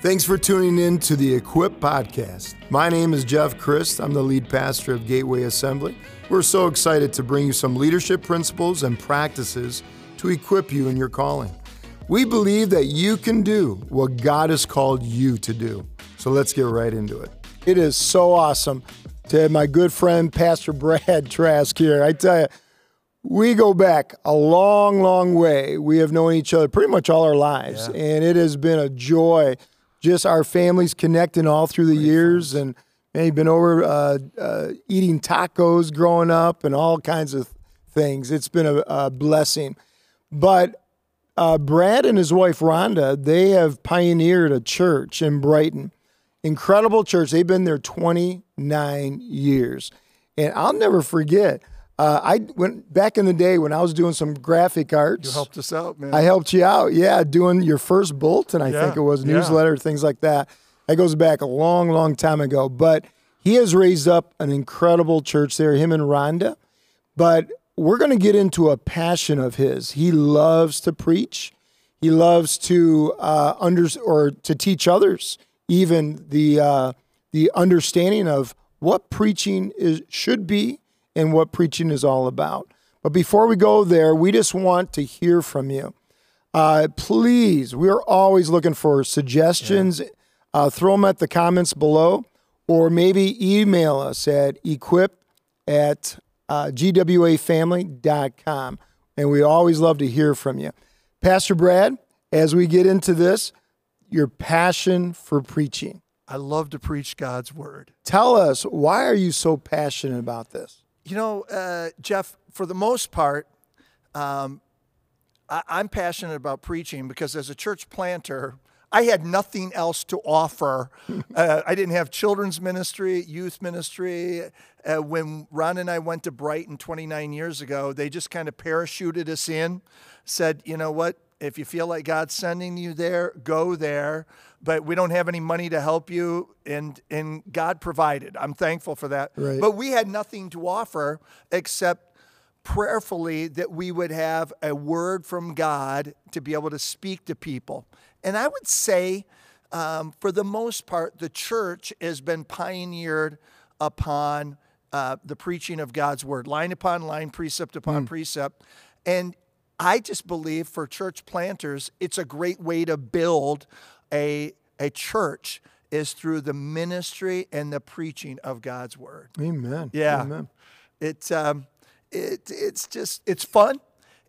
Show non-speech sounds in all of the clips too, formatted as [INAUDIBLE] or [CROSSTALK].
Thanks for tuning in to the Equip Podcast. My name is Jeff Christ. I'm the lead pastor of Gateway Assembly. We're so excited to bring you some leadership principles and practices to equip you in your calling. We believe that you can do what God has called you to do. So let's get right into it. It is so awesome to have my good friend, Pastor Brad [LAUGHS] Trask, here. I tell you, we go back a long, long way. We have known each other pretty much all our lives, Yeah. and it has been a joy. Just our families connecting all through the years, and man, you've been over uh, uh, eating tacos growing up and all kinds of things. It's been a, a blessing. But uh, Brad and his wife Rhonda, they have pioneered a church in Brighton. Incredible church. They've been there 29 years. And I'll never forget. Uh, I went back in the day when I was doing some graphic arts. You helped us out, man. I helped you out, yeah, doing your first bulletin, I Yeah, think it was, yeah. newsletter, things like that. That goes back a long, long time ago. But he has raised up an incredible church there, him and Rhonda. But we're going to get into a passion of his. He loves to preach. He loves to uh, under or to teach others even the uh, the understanding of what preaching is should be and what preaching is all about. But before we go there, we just want to hear from you. Uh, please, we're always looking for suggestions. Uh, throw them at the comments below, or maybe email us at equip at uh, gwafamily.com. And we always love to hear from you. Pastor Brad, as we get into this, your passion for preaching. I love to preach God's word. Tell us, why are you so passionate about this? You know, uh, Jeff, for the most part, um, I, I'm passionate about preaching because as a church planter, I had nothing else to offer. [LAUGHS] uh, I didn't have children's ministry, youth ministry. Uh, when Ron and I went to Brighton 29 years ago, they just kind of parachuted us in, said, you know what? If you feel like God's sending you there, go there. But we don't have any money to help you, and and God provided. I'm thankful for that. Right. But we had nothing to offer except prayerfully that we would have a word from God to be able to speak to people. And I would say, um, for the most part, the church has been pioneered upon uh, the preaching of God's word, line upon line, precept upon precept. And I just believe for church planters, it's a great way to build a, a church is through the ministry and the preaching of God's word. Amen. Yeah. Amen. It's um, it it's just it's fun.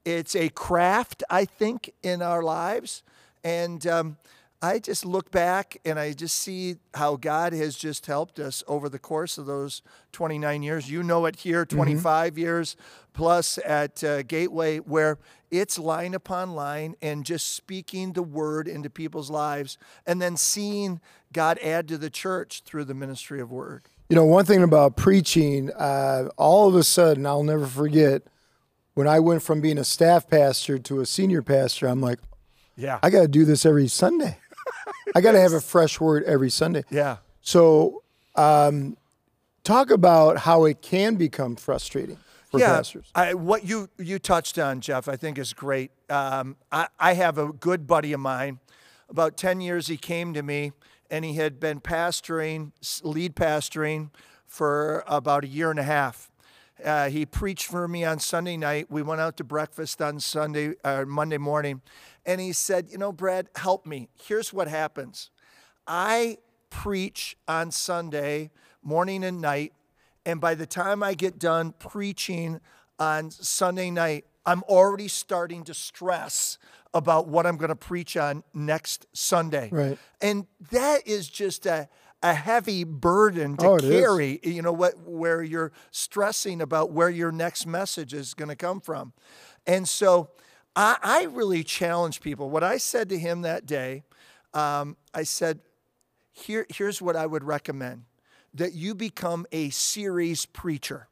It's a craft, I think, in our lives, and um, I just look back and I just see how God has just helped us over the course of those 29 years. You know it here, 25 years plus at uh, Gateway, where it's line upon line and just speaking the word into people's lives, and then seeing God add to the church through the ministry of word. You know, one thing about preaching, uh, all of a sudden, I'll never forget when I went from being a staff pastor to a senior pastor, I'm like, Yeah. I got to do this every Sunday. [LAUGHS] I got to have a fresh word every Sunday. yeah. So, um, talk about how it can become frustrating for pastors. I, what you you touched on, Jeff, I think is great. Um, I, I have a good buddy of mine. About ten years, he came to me, and he had been pastoring, lead pastoring, for about a year and a half. Uh, he preached for me on Sunday night. We went out to breakfast on Sunday, uh, Monday morning, and he said, "You know, Brad, help me. Here's what happens. I preach on Sunday morning and night, and by the time I get done preaching on Sunday night, I'm already starting to stress about what I'm going to preach on next Sunday. Right. And that is just a, a heavy burden to Oh, it is. carry, you know, what where you're stressing about where your next message is going to come from. And so I, I really challenge people. What I said to him that day, um, I said, Here, here's what I would recommend that you become a series preacher.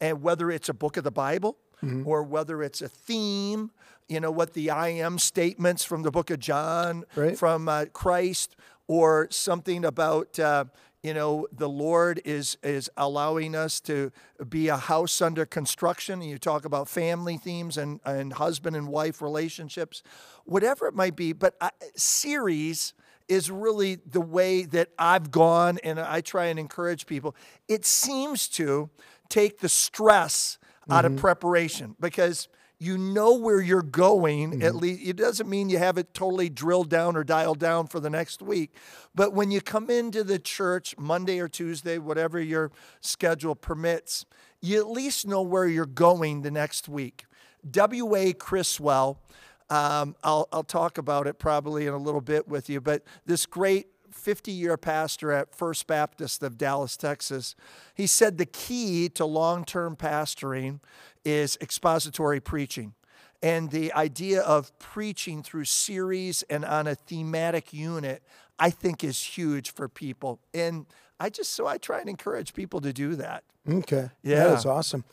And whether it's a book of the Bible or whether it's a theme, you know, what the I am statements from the book of John, Right. from uh, Christ, or something about, uh, you know, the Lord is, is allowing us to be a house under construction. And you talk about family themes and, and husband and wife relationships, whatever it might be. But uh, series is really the way that I've gone, and I try and encourage people. It seems to take the stress out of mm-hmm. preparation because you know where you're going at mm-hmm. least it doesn't mean you have it totally drilled down or dialed down for the next week but when you come into the church monday or tuesday whatever your schedule permits you at least know where you're going the next week w.a criswell um, I'll, I'll talk about it probably in a little bit with you but this great 50 year pastor at First Baptist of Dallas, Texas, he said the key to long term pastoring is expository preaching. And the idea of preaching through series and on a thematic unit, I think is huge for people. And I just, so I try and encourage people to do that. Okay. Yeah. That is awesome.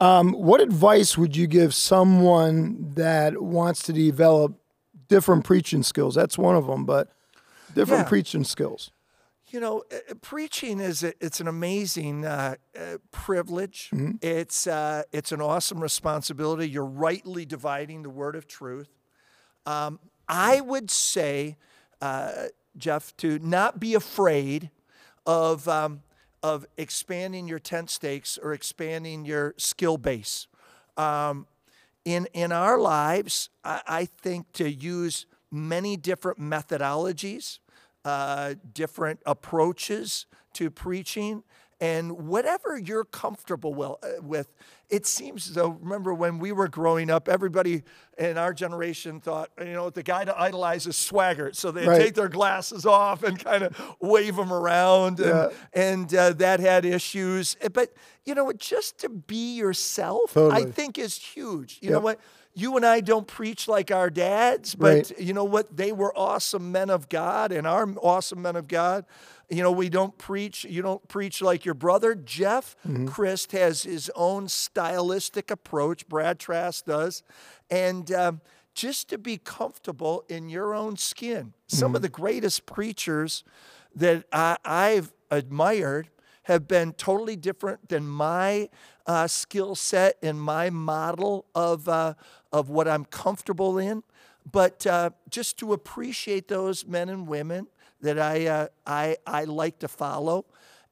Um, what advice would you give someone that wants to develop different preaching skills? That's one of them, but different Yeah. preaching skills. You know, uh, uh, preaching is a, it's an amazing uh, uh, privilege. It's uh, it's an awesome responsibility. You're rightly dividing the word of truth. Um, I would say, uh, Jeff, to not be afraid of um, of expanding your tent stakes or expanding your skill base. Um, in in our lives, I, I think to use many different methodologies, uh, different approaches to preaching, and whatever you're comfortable will, uh, with. It seems though. Remember when we were growing up, everybody in our generation thought, you know, the guy to idolize is swagger, so they Right. take their glasses off and kind of wave them around, and, Yeah. and uh, that had issues. Eh, But you know, what, just to be yourself, I think is huge. You know what? You and I don't preach like our dads, but Right. you know what? They were awesome men of God and are awesome men of God. You know, we don't preach, you don't preach like your brother. Jeff Christ has his own stylistic approach, Brad Trask does. And um, just to be comfortable in your own skin. Some of the greatest preachers that I, I've admired have been totally different than my uh, skill set and my model of, uh, of what I'm comfortable in. But uh, just to appreciate those men and women that I, uh, I, I like to follow,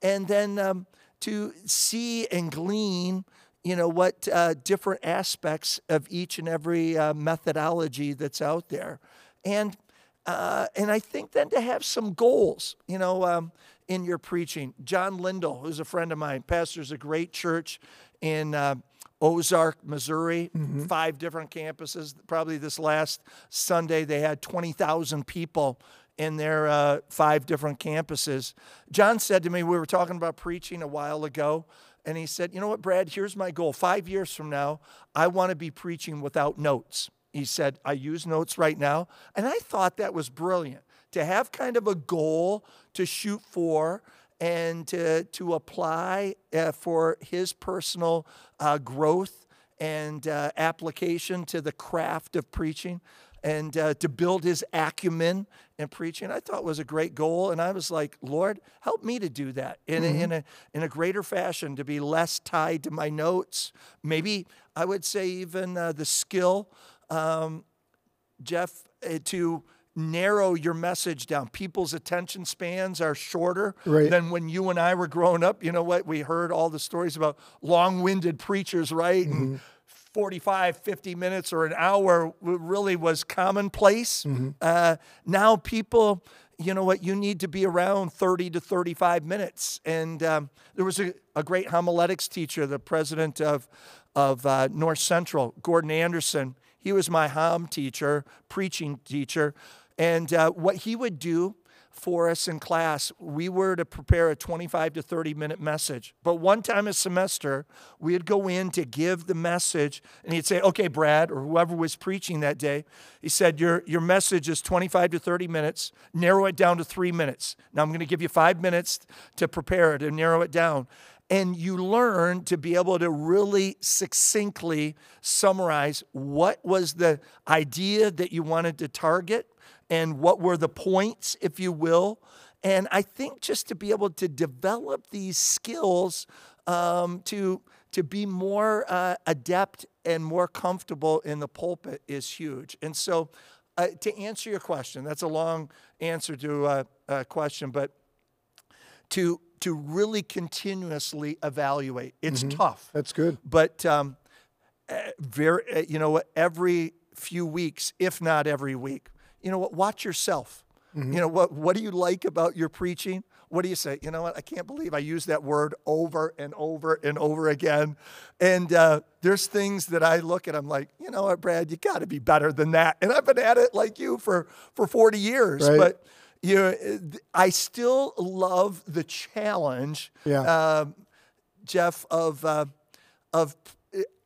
and then um, to see and glean, you know, what uh, different aspects of each and every uh, methodology that's out there. And uh, and I think then to have some goals, you know, um, in your preaching. John Lindell, who's a friend of mine, pastors a great church in uh, Ozark, Missouri, five different campuses. Probably this last Sunday, they had 20,000 people in their uh, five different campuses. John said to me, we were talking about preaching a while ago, and he said, You know what, Brad, here's my goal. Five years from now, I want to be preaching without notes. He said, I use notes right now. And I thought that was brilliant to have kind of a goal to shoot for and to, to apply uh, for his personal uh, growth and uh, application to the craft of preaching and uh, to build his acumen in preaching. I thought was a great goal. And I was like, Lord, help me to do that in, a, in, a, in a greater fashion, to be less tied to my notes. Maybe I would say even uh, the skill um, Jeff, uh, to narrow your message down. People's attention spans are shorter Right. than when you and I were growing up. You know what? We heard all the stories about long winded preachers, right? And 45, 50 minutes or an hour really was commonplace. Uh, now people, you know what, you need to be around 30 to 35 minutes. And um, there was a, a great homiletics teacher, the president of, of uh, North Central, Gordon Anderson. He was my hom teacher, preaching teacher. And uh, what he would do for us in class, we were to prepare a 25 to 30 minute message. But one time a semester, we'd go in to give the message, and he'd say, Okay, Brad, or whoever was preaching that day, he said, Your, your message is 25 to 30 minutes. Narrow it down to three minutes. Now I'm going to give you five minutes to prepare it and narrow it down and you learn to be able to really succinctly summarize what was the idea that you wanted to target and what were the points, if you will. And I think just to be able to develop these skills um, to, to be more uh, adept and more comfortable in the pulpit is huge. And so uh, to answer your question, that's a long answer to a, a question, but to to really continuously evaluate, it's tough. That's good. But um, eh, very, eh, you know, every few weeks, if not every week, you know what? Watch yourself. You know what? What do you like about your preaching? What do you say? You know what? I can't believe I use that word over and over and over again. And uh, there's things that I look at. I'm like, you know what, Brad? You got to be better than that. And I've been at it like you for for 40 years. Right. But you know, eh, I still love the challenge. Yeah. Um, Jeff, of uh, of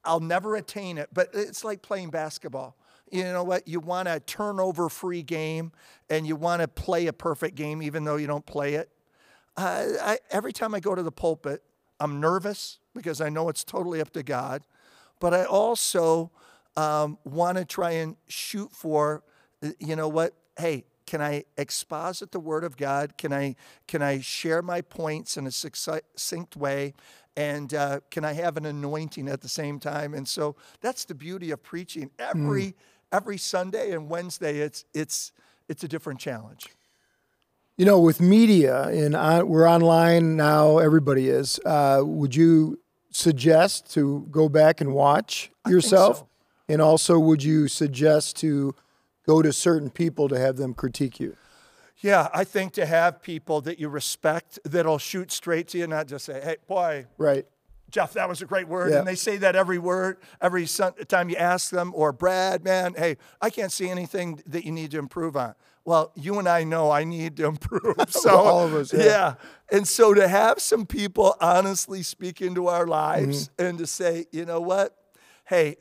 I'll never attain it, but it's like playing basketball. You know what? You want a turnover free game and you want to play a perfect game even though you don't play it. Uh, I, every time I go to the pulpit, I'm nervous because I know it's totally up to God, but I also um, want to try and shoot for, you know what? Hey, can I exposit the Word of God? Can I can I share my points in a succinct way? And uh, can I have an anointing at the same time? And so that's the beauty of preaching. Every every Sunday and Wednesday, it's it's it's a different challenge. You know, with media and on, we're online now, everybody is. Uh, would you suggest to go back and watch yourself? so. And also, would you suggest to go to certain people to have them critique you? Yeah, I think to have people that you respect that'll shoot straight to you, not just say, "Hey, boy, Right. Jeff, that was a great word. Yeah. And they say that every word, every time you ask them, or Brad, man, hey, I can't see anything that you need to improve on. Well, you and I know I need to [LAUGHS] improve. [LAUGHS] So, All of us, yeah. And so to have some people honestly speak into our lives Mm-hmm. and to say, you know what? Hey,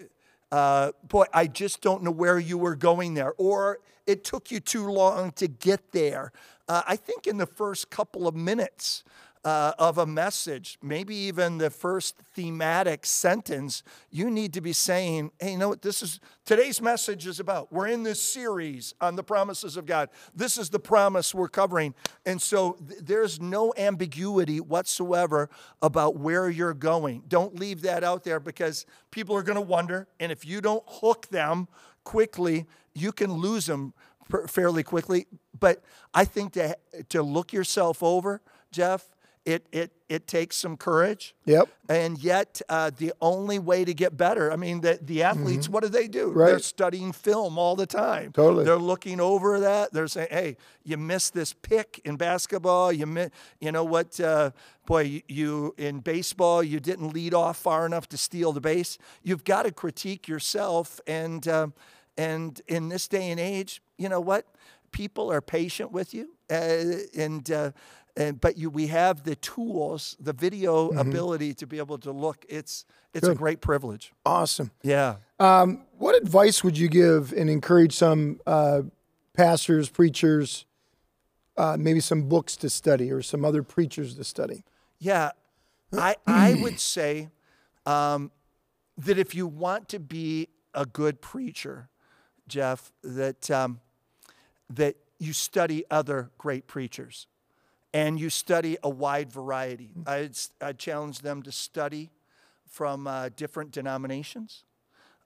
uh, boy, I just don't know where you were going there, or it took you too long to get there. Uh, I think in the first couple of minutes uh, of a message, maybe even the first thematic sentence, you need to be saying, hey, you know what this is today's message is about? We're in this series on the promises of God. This is the promise we're covering. And so th- there's no ambiguity whatsoever about where you're going. Don't leave that out there because people are going to wonder. And if you don't hook them quickly, you can lose them fairly quickly. But I think to, to look yourself over, Jeff, it, it, it takes some courage. Yep. And yet, uh, the only way to get better, I mean, the, the athletes, what do they do? Right. They're studying film all the time. Totally. They're looking over that. They're saying, hey, you missed this pick in basketball. You, mi- you know what? Uh, boy, you, you, in baseball, you didn't lead off far enough to steal the base. You've got to critique yourself. And, um, and in this day and age, you know what? People are patient with you. Uh, and, uh, and but you, we have the tools, the video ability to be able to look. It's it's a great privilege. Awesome. Yeah. Um, what advice would you give and encourage some uh, pastors, preachers, uh, maybe some books to study or some other preachers to study? Yeah, I I [CLEARS THROAT] would say um, that if you want to be a good preacher, Jeff, that um, that you study other great preachers, and you study a wide variety. S- I'd challenge them to study from uh, different denominations.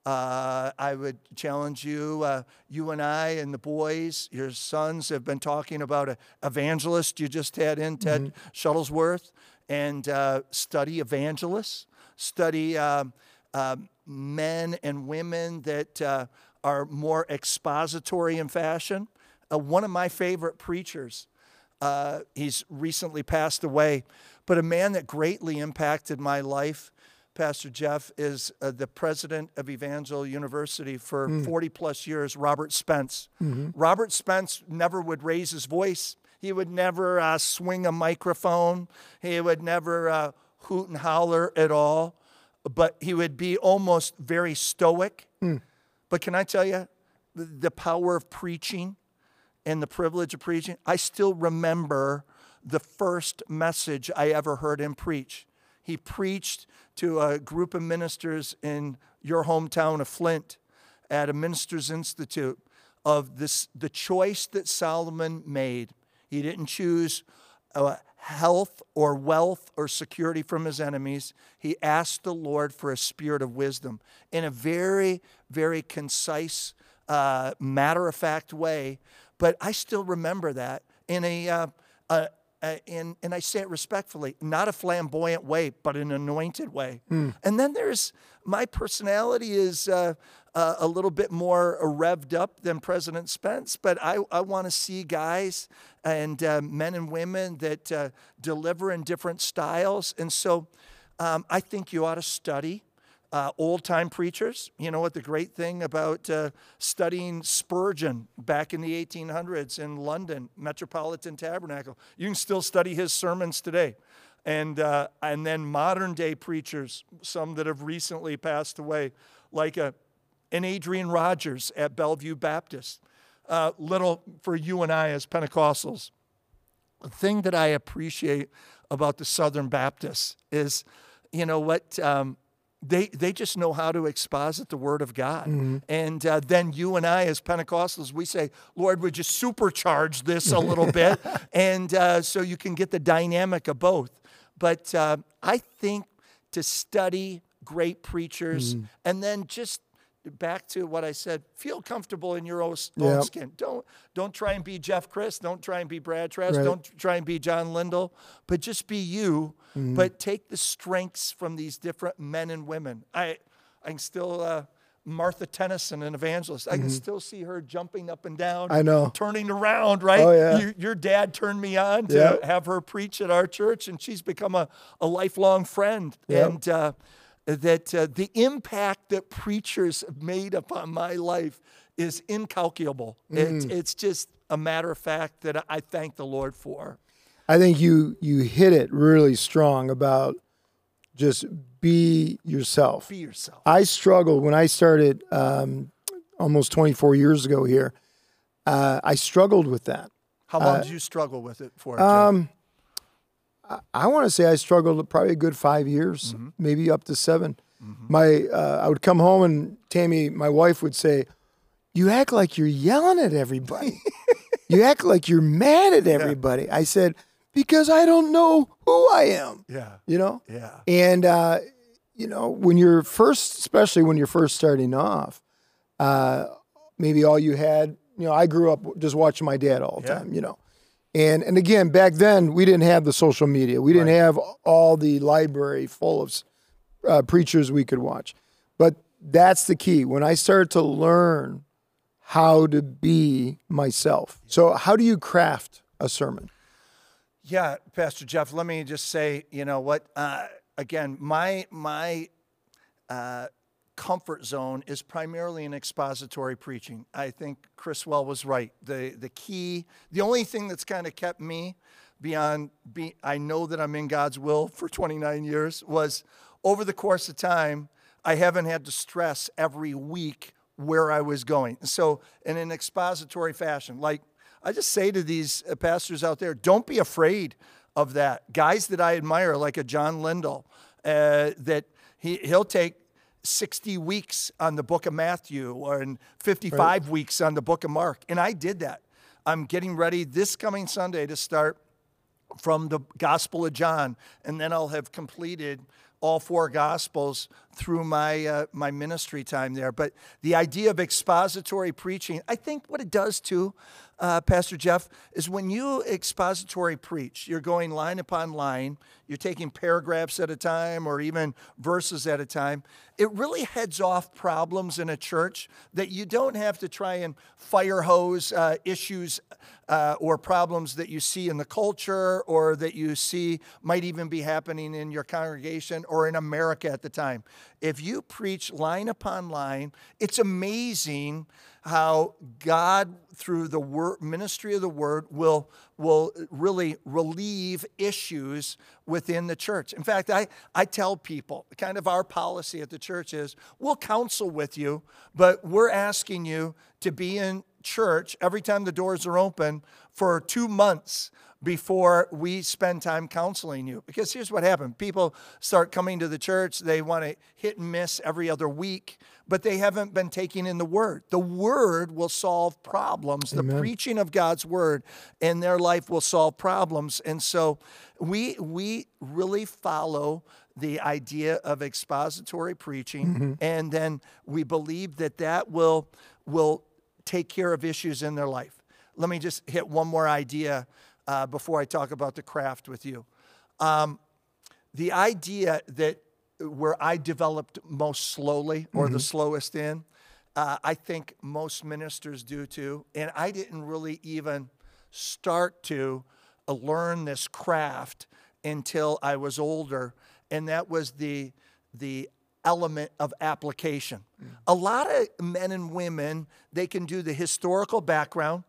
Uh, I would challenge you, uh, you and I and the boys, your sons have been talking about an evangelist you just had in, Ted Shuttlesworth, and uh, study evangelists, study um, um, men and women that uh, are more expository in fashion. Uh, one of my favorite preachers, uh, he's recently passed away, but a man that greatly impacted my life, Pastor Jeff, is uh, the president of Evangel University for 40 plus years, Robert Spence. Robert Spence never would raise his voice. He would never uh, swing a microphone. He would never uh, hoot and holler at all, but he would be almost very stoic. But can I tell you, the power of preaching and the privilege of preaching, I still remember the first message I ever heard him preach. He preached to a group of ministers in your hometown of Flint at a ministers institute of this the choice that Solomon made. He didn't choose uh, health or wealth or security from his enemies. He asked the Lord for a spirit of wisdom in a very, very concise uh, matter of fact way. But I still remember that in a, uh, uh, uh, in, and I say it respectfully, not a flamboyant way, but an anointed way. And then there's my personality is uh, uh, a little bit more revved up than President Spence, but I, I want to see guys and uh, men and women that uh, deliver in different styles. And so um, I think you ought to study uh, old time preachers. You know what the great thing about uh, studying Spurgeon back in the 1800s in London, Metropolitan Tabernacle? You can still study his sermons today. And, uh, and then modern day preachers, some that have recently passed away, like a, an Adrian Rogers at Bellevue Baptist. Uh, little for you and I as Pentecostals. The thing that I appreciate about the Southern Baptists is, you know what? Um, they, they just know how to exposit the word of God. And uh, then you and I, as Pentecostals, we say, Lord, would you supercharge this a little [LAUGHS] bit? And uh, so you can get the dynamic of both. But uh, I think to study great preachers and then just back to what I said, feel comfortable in your own, Yep. skin. Don't, don't try and be Jeff Chris. Don't try and be Brad Trask. Right. Don't try and be John Lindell, but just be you. Mm-hmm. But take the strengths from these different men and women. I, I can still, uh, Martha Tennison, an evangelist, I can still see her jumping up and down. Mm-hmm. I know. Turning around, right? Oh, yeah. You- your dad turned me on to Yep. have her preach at our church, and she's become a, a lifelong friend. Yep. And uh, that uh, the impact that preachers have made upon my life is incalculable. It's, Mm. it's just a matter of fact that I thank the Lord for. I think you you hit it really strong about just be yourself. Be yourself. I struggled when I started um, almost 24 years ago here. Uh, I struggled with that. How long did you struggle with it for? Uh, Um, I, want to say I struggled probably a good five years, Mm-hmm. maybe up to 7 My uh, I would come home and Tammy, my wife, would say, "You act like you're yelling at everybody. [LAUGHS] you act like you're mad at everybody." I said, "Because I don't know who I am." yeah. You know. Yeah. And uh, you know, when you're first, especially when you're first starting off, uh, maybe all you had, you know, I grew up just watching my dad all the Yeah. time, you know. And and again, back then we didn't have the social media. We didn't have all the library full of uh, preachers we could watch. But that's the key. When I started to learn how to be myself. So how do you craft a sermon? Yeah, Pastor Jeff. Let me just say, you know what? Uh, again, my my uh, comfort zone is primarily in expository preaching. I think Criswell was right. The the key, the only thing that's kind of kept me beyond be I know that I'm in God's will for 29 years was over the course of time, I haven't had to stress every week where I was going. So in an expository fashion, like I just say to these uh, pastors out there, don't be afraid of that. Guys that I admire, like a John Lindell, uh, that he, he'll take 60 weeks on the book of Matthew or in 55 weeks on the book of Mark. And I did that. I'm getting ready this coming Sunday to start from the Gospel of John, and then I'll have completed all four Gospels through my uh, my ministry time there. But the idea of expository preaching, I think what it does too, uh, Pastor Jeff, is when you expository preach, you're going line upon line, you're taking paragraphs at a time or even verses at a time. It really heads off problems in a church that you don't have to try and fire hose uh, issues uh, or problems that you see in the culture or that you see might even be happening in your congregation or in America at the time. If you preach line upon line, it's amazing how God, through the word, ministry of the word, will, will really relieve issues within the church. In fact, I, I tell people, kind of our policy at the church is we'll counsel with you, but we're asking you to be in church every time the doors are open for two months before we spend time counseling you. Because here's what happened people start coming to the church, they want to hit and miss every other week, but they haven't been taking in the word. The word will solve problems. The preaching of God's word in their life will solve problems. And so we we really follow the idea of expository preaching mm-hmm. and then we believe that that will will take care of issues in their life. Let me just hit one more idea uh, before I talk about the craft with you. Um, the idea that where I developed most slowly or the slowest in, uh, I think most ministers do too. And I didn't really even start to uh, learn this craft until I was older, and that was the the element of application. A lot of men and women they can do the historical background.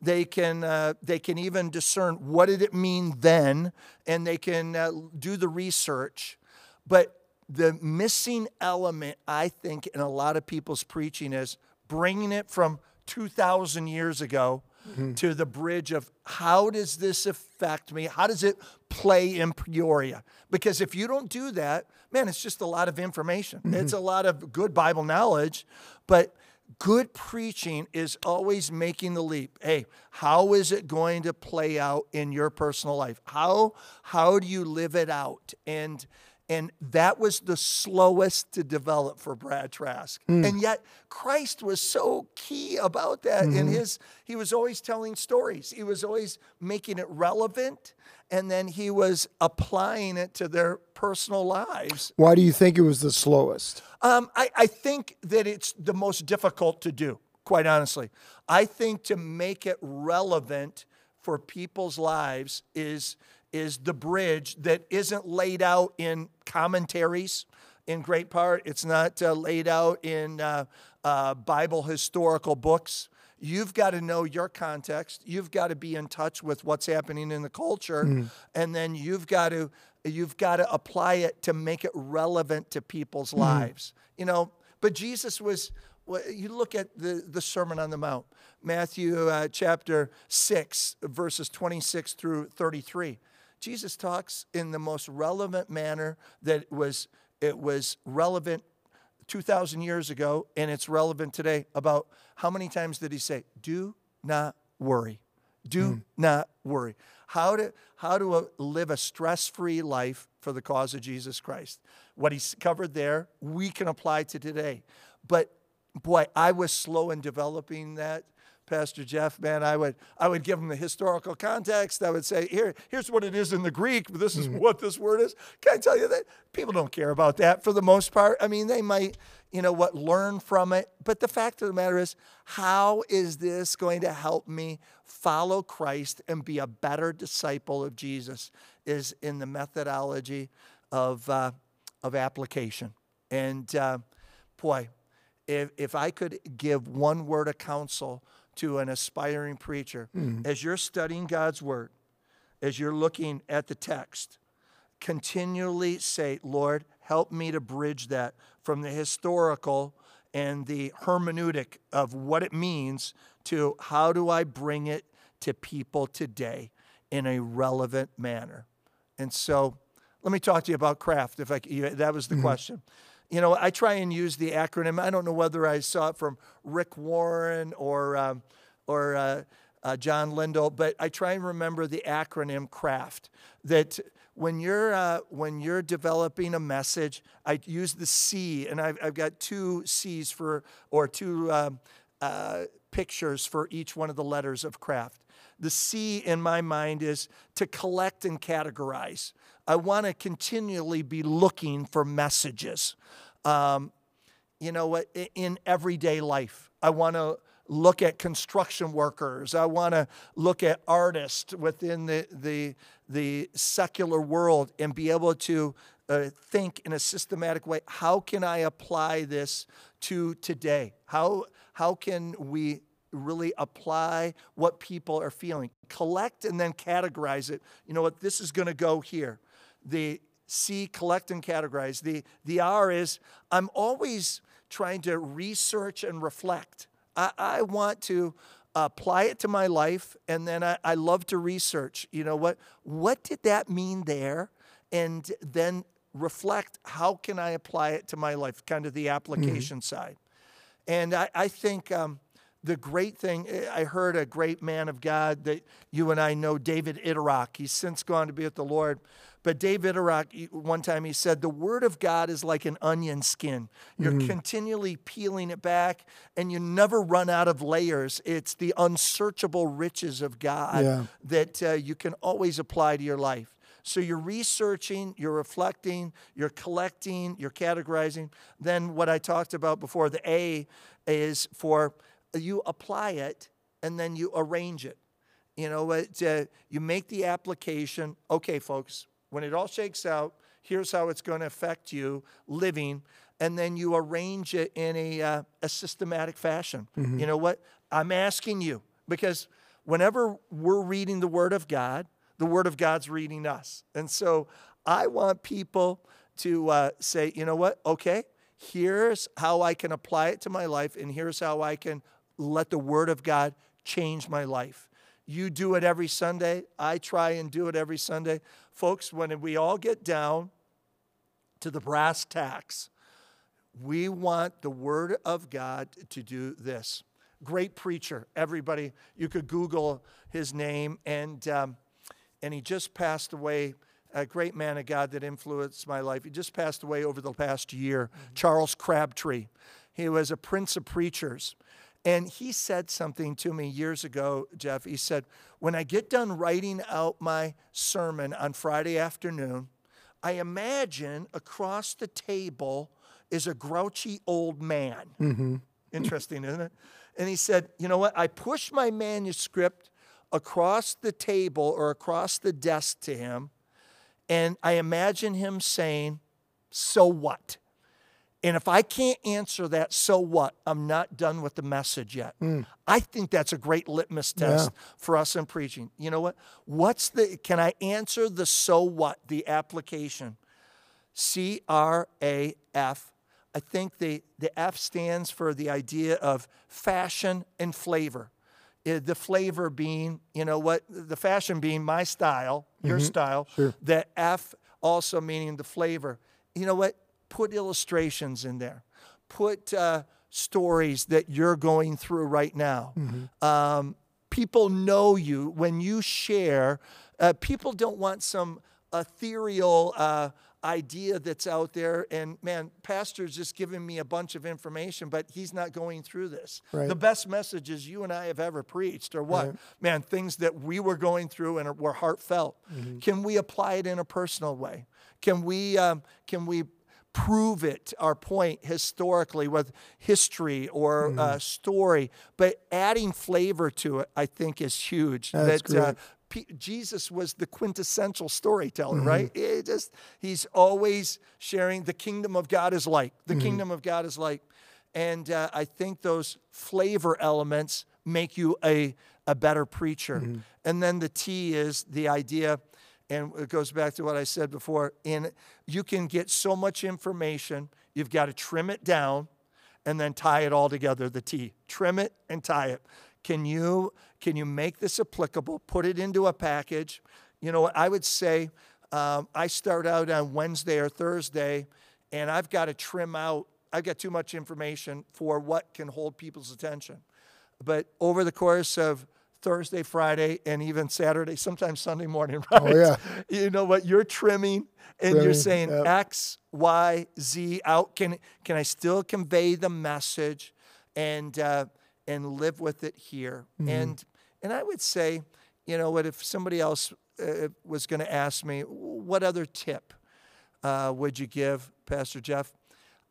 They can uh, they can even discern what did it mean then, and they can uh, do the research. But the missing element, I think, in a lot of people's preaching is bringing it from 2,000 years ago Mm-hmm. to the bridge of how does this affect me? How does it play in Peoria? Because if you don't do that, man, it's just a lot of information. Mm-hmm. It's a lot of good Bible knowledge, but good preaching is always making the leap. Hey, how is it going to play out in your personal life? How how do you live it out? And and that was the slowest to develop for Brad Trask. And yet Christ was so key about that in his he was always telling stories. He was always making it relevant and then he was applying it to their personal lives. Why do you think it was the slowest? Um, I, I think that it's the most difficult to do, quite honestly. I think to make it relevant for people's lives is, is the bridge that isn't laid out in commentaries in great part. It's not uh, laid out in uh, uh, Bible historical books. You've got to know your context. You've got to be in touch with what's happening in the culture, and then you've got to you've got to apply it to make it relevant to people's lives. You know, but Jesus was. well, You look at the, the Sermon on the Mount, Matthew uh, chapter 6, verses 26 through 33. Jesus talks in the most relevant manner that was it was relevant 2,000 years ago and it's relevant today about how many times did he say, Do not worry. Do hmm. not worry. How to, how to live a stress free life for the cause of Jesus Christ. What he's covered there, we can apply to today. But boy, I was slow in developing that. Pastor Jeff, man, I would I would give him the historical context. I would say, here, here's what it is in the Greek, but this is what this word is. Can I tell you that people don't care about that for the most part? I mean, they might, you know what, learn from it. But the fact of the matter is, how is this going to help me follow Christ and be a better disciple of Jesus? Is in the methodology of uh, of application. And uh, boy, if, if I could give one word of counsel to an aspiring preacher, hmm. as you're studying God's word, as you're looking at the text, continually say, Lord, help me to bridge that from the historical and the hermeneutic of what it means to how do I bring it to people today in a relevant manner. And so let me talk to you about craft. If I, that was the mm-hmm. question. You know, I try and use the acronym. I don't know whether I saw it from Rick Warren or um, or uh, uh, John Lindell, but I try and remember the acronym CRAFT. That when you're uh, when you're developing a message, I use the C, and I've, I've got two C's for or two um, uh, pictures for each one of the letters of craft. The C in my mind is to collect and categorize. I want to continually be looking for messages. Um, you know what, in everyday life. I want to look at construction workers. I want to look at artists within the, the, the secular world and be able to uh, think in a systematic way how can I apply this to today? How, how can we really apply what people are feeling? Collect and then categorize it. You know what, this is going to go here. The C, collect and categorize. The, the R is I'm always trying to research and reflect. I, I want to apply it to my life, and then I, I love to research. You know what? What did that mean there? And then reflect how can I apply it to my life, kind of the application side. And I, I think um, the great thing, I heard a great man of God that you and I know, David Iterock. He's since gone to be with the Lord. But Dave Iterock, one time he said, The word of God is like an onion skin. You're mm-hmm. continually peeling it back, and you never run out of layers. It's the unsearchable riches of God yeah. that uh, you can always apply to your life. So you're researching, you're reflecting, you're collecting, you're categorizing. Then what I talked about before, the A is for you apply it and then you arrange it. You know, it, uh, you make the application. Okay, folks, when it all shakes out, here's how it's going to affect you living. And then you arrange it in a, uh, a systematic fashion. Mm-hmm. You know what? I'm asking you because whenever we're reading the Word of God, the Word of God's reading us. And so I want people to uh, say, you know what? Okay, here's how I can apply it to my life, and here's how I can let the Word of God change my life. You do it every Sunday. I try and do it every Sunday. Folks, when we all get down to the brass tacks, we want the Word of God to do this. Great preacher, everybody. You could Google his name, and, um, and he just passed away. A great man of God that influenced my life. He just passed away over the past year. Mm-hmm. Charles Crabtree. He was a prince of preachers. And he said something to me years ago, Jeff. He said, When I get done writing out my sermon on Friday afternoon, I imagine across the table is a grouchy old man. Mm-hmm. Interesting, isn't it? And he said, You know what? I push my manuscript across the table or across the desk to him, and I imagine him saying, So what? And if I can't answer that, so what? I'm not done with the message yet. Mm. I think that's a great litmus test yeah. for us in preaching. You know what? What's the, can I answer the so what, the application? C R A F. I think the, the F stands for the idea of fashion and flavor. Uh, the flavor being, you know what, the fashion being my style, your mm-hmm. style. Sure. The F also meaning the flavor. You know what? Put illustrations in there, put uh, stories that you're going through right now. Mm-hmm. Um, people know you when you share. Uh, people don't want some ethereal uh, idea that's out there. And man, pastor's just giving me a bunch of information, but he's not going through this. Right. The best messages you and I have ever preached are what? Right. Man, things that we were going through and were heartfelt. Mm-hmm. Can we apply it in a personal way? Can we um, can we prove it, our point historically with history or mm. uh, story, but adding flavor to it, I think, is huge. That's that uh, P- Jesus was the quintessential storyteller, mm-hmm. right? It just he's always sharing the kingdom of God is like the mm-hmm. kingdom of God is like, and uh, I think those flavor elements make you a a better preacher. Mm-hmm. And then the T is the idea and it goes back to what I said before. In you can get so much information, you've got to trim it down and then tie it all together, the T. Trim it and tie it. Can you can you make this applicable? Put it into a package. You know what I would say um, I start out on Wednesday or Thursday, and I've got to trim out. I've got too much information for what can hold people's attention. But over the course of Thursday, Friday, and even Saturday, sometimes Sunday morning, [LAUGHS] right? Oh, yeah. You know what? You're trimming and trimming, you're saying yep. X, Y, Z out. Can, can I still convey the message and, uh, and live with it here? Mm-hmm. And, and I would say, you know what, if somebody else uh, was going to ask me, what other tip uh, would you give, Pastor Jeff?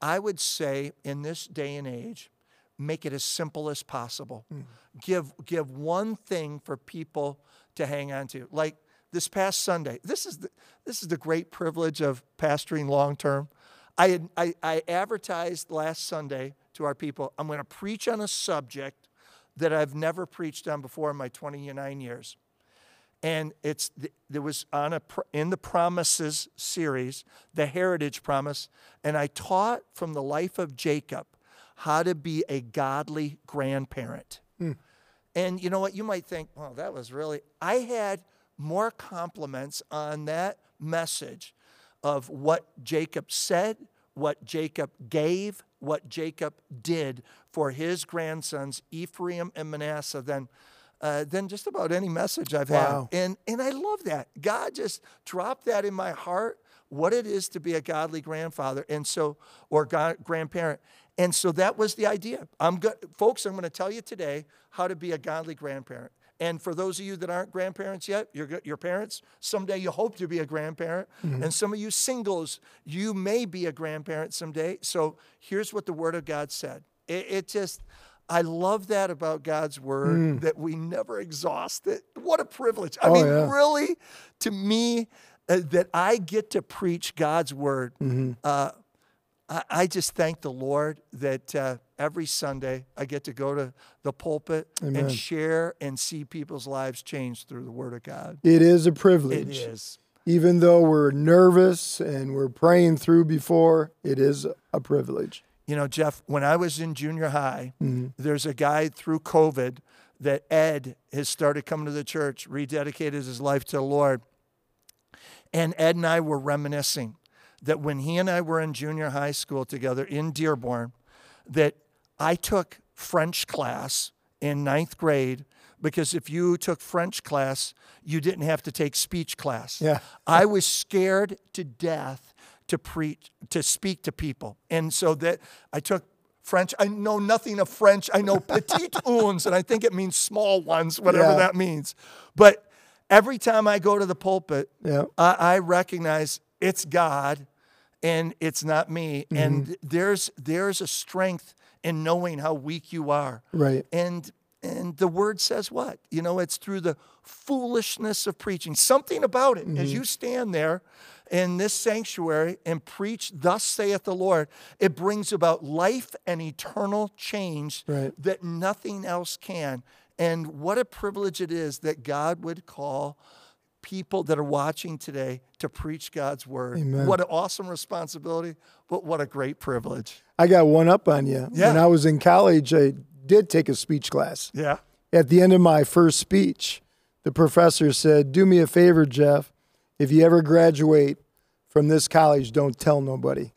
I would say in this day and age, make it as simple as possible. Mm. Give, give one thing for people to hang on to. Like this past Sunday, this is the, this is the great privilege of pastoring long term. I, had, I, I advertised last Sunday to our people I'm going to preach on a subject that I've never preached on before in my 29 years. And it's there was on a in the promises series, the heritage promise, and I taught from the life of Jacob how to be a godly grandparent. Mm. And you know what? You might think, well, that was really, I had more compliments on that message of what Jacob said, what Jacob gave, what Jacob did for his grandsons, Ephraim and Manasseh, than, uh, than just about any message I've Wow. had. And, and I love that. God just dropped that in my heart, what it is to be a godly grandfather, and so, or god, grandparent. And so that was the idea. I'm go- folks, I'm going to tell you today how to be a godly grandparent. And for those of you that aren't grandparents yet, you're, your parents, someday you hope to be a grandparent. And some of you singles, you may be a grandparent someday. So here's what the Word of God said. It, it just, I love that about God's Word that we never exhaust it. What a privilege. I Oh, mean, yeah. really, to me, uh, that I get to preach God's Word. Uh, I, I just thank the Lord that uh, every Sunday I get to go to the pulpit Amen. and share and see people's lives change through the Word of God. It is a privilege. is. Even though we're nervous and we're praying through before, it is a privilege. You know, Jeff, when I was in junior high, there's a guy through COVID that Ed has started coming to the church, rededicated his life to the Lord. And Ed and I were reminiscing that when he and I were in junior high school together in Dearborn, that I took French class in ninth grade because if you took French class, you didn't have to take speech class. Yeah. [LAUGHS] I was scared to death to preach, to speak to people. And so that I took French. I know nothing of French. I know petite [LAUGHS] uns, and I think it means small ones, whatever Yeah. that means. But every time I go to the pulpit, Yeah. I, I recognize it's God and it's not me. Mm-hmm. And there's there's a strength in knowing how weak you are. Right. And and the word says what? You know, it's through the foolishness of preaching. Something about it. Mm-hmm. As you stand there in this sanctuary and preach, thus saith the Lord, it brings about life and eternal change Right. that nothing else can. And what a privilege it is that God would call people that are watching today to preach God's word. Amen. What an awesome responsibility, but what a great privilege. I got one up on you. Yeah. When I was in college, I did take a speech class. Yeah. At the end of my first speech, the professor said, Do me a favor, Jeff. If you ever graduate from this college, don't tell nobody.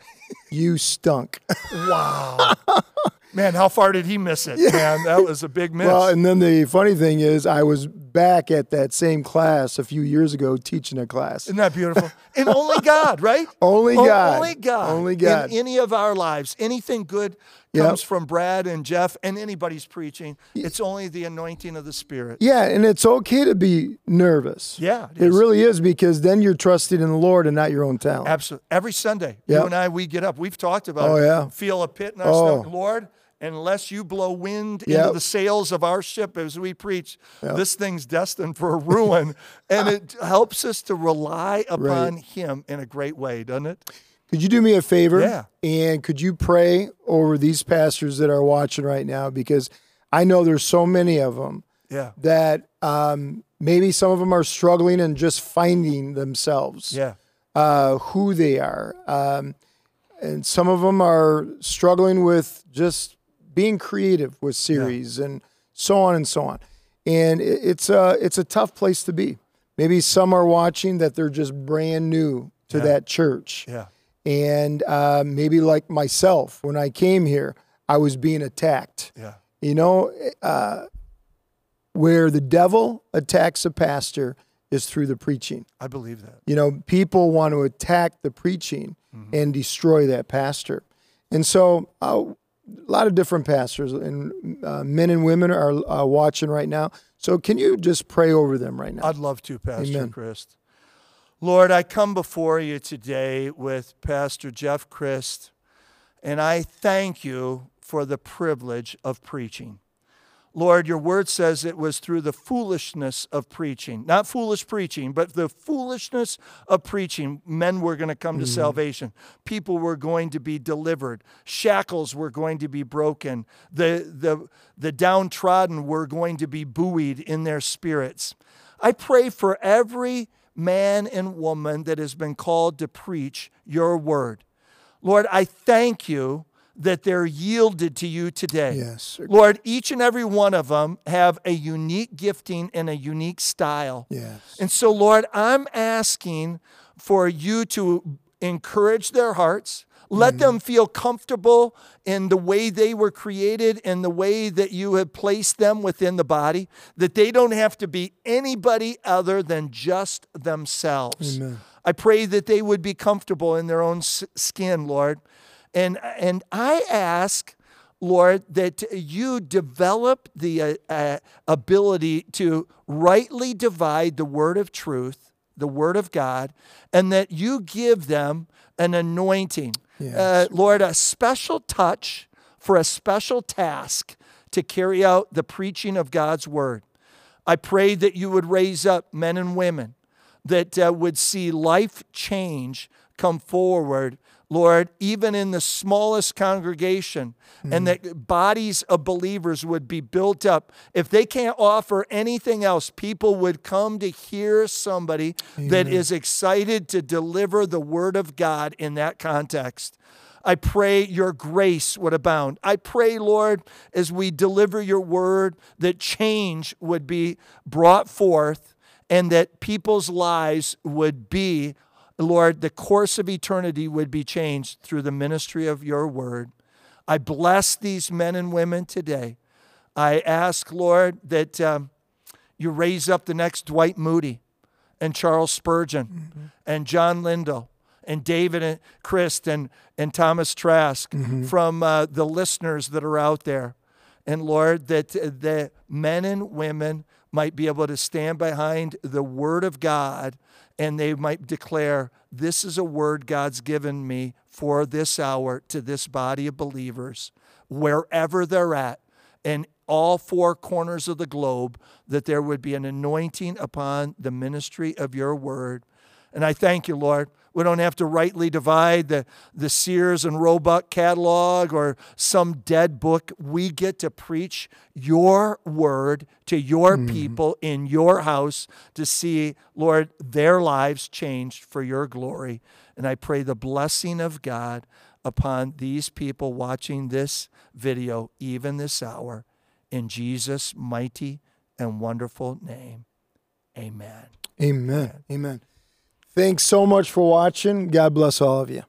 You stunk. [LAUGHS] Wow. [LAUGHS] Man, how far did he miss it? Man, that was a big [LAUGHS] miss. well, and then the funny thing is, I was back at that same class a few years ago teaching a class. Isn't that beautiful? And only God, right? [LAUGHS] Only O- God. Only God. Only God. In any of our lives, anything good Yep. comes from Brad and Jeff and anybody's preaching. It's only the anointing of the Spirit. Yeah, and it's okay to be nervous. Yeah, it really is because then you're trusting in the Lord and not your own talent. Absolutely. Every Sunday, Yep. you and I, we get up. We've talked about Oh, it. yeah. Feel a pit in our Oh. stomach. Lord, unless you blow wind into the sails of our ship as we preach, this thing's destined for ruin. [LAUGHS] and it helps us to rely upon Him in a great way, doesn't it? Could you do me a favor? Yeah. And could you pray over these pastors that are watching right now? Because I know there's so many of them Yeah. that um, maybe some of them are struggling and just finding themselves, Yeah. uh, who they are. Um, and some of them are struggling with just being creative with series and so on and so on. And it's a, it's a tough place to be. Maybe some are watching that they're just brand new to that church. Yeah. And uh, maybe like myself, when I came here, I was being attacked. Yeah. You know, uh, where the devil attacks a pastor is through the preaching. I believe that. You know, people want to attack the preaching and destroy that pastor. And so, uh, a lot of different pastors and uh, men and women are uh, watching right now. So, can you just pray over them right now? I'd love to, Pastor Amen. Christ. Lord, I come before you today with Pastor Jeff Christ, and I thank you for the privilege of preaching. Lord, your word says it was through the foolishness of preaching, not foolish preaching, but the foolishness of preaching, men were going to come to mm. salvation. People were going to be delivered. Shackles were going to be broken. The, the, the downtrodden were going to be buoyed in their spirits. I pray for every man and woman that has been called to preach your word. Lord, I thank you that they're yielded to you today. Yes. Lord, each and every one of them have a unique gifting and a unique style. Yes. And so, Lord, I'm asking for you to encourage their hearts. Let mm-hmm. them feel comfortable in the way they were created and the way that you have placed them within the body, that they don't have to be anybody other than just themselves. Amen. I pray that they would be comfortable in their own skin, Lord. And, and I ask, Lord, that you develop the uh, uh, ability to rightly divide the word of truth, the word of God, and that you give them an anointing. Uh, Lord, a special touch for a special task to carry out the preaching of God's word. I pray that you would raise up men and women that uh, would see life change come forward, Lord, even in the smallest congregation, and mm. that bodies of believers would be built up. If they can't offer anything else, people would come to hear somebody that is excited to deliver the word of God in that context. I pray your grace would abound. I pray, Lord, as we deliver your word, that change would be brought forth and that people's lives would be, Lord, the course of eternity would be changed through the ministry of your word. I bless these men and women today. I ask, Lord, that um, you raise up the next Dwight Moody and Charles Spurgeon and John Lindell and David and Christ and, and Thomas Trask from uh, the listeners that are out there. And Lord, that uh, the men and women might be able to stand behind the word of God and they might declare, This is a word God's given me for this hour to this body of believers, wherever they're at, in all four corners of the globe, that there would be an anointing upon the ministry of your word. And I thank you, Lord. We don't have to rightly divide the, the Sears and Roebuck catalog or some dead book. We get to preach your word to your mm-hmm. people in your house to see, Lord, their lives changed for your glory. And I pray the blessing of God upon these people watching this video, even this hour. In Jesus' mighty and wonderful name, amen. Amen. Amen. Thanks so much for watching. God bless all of you.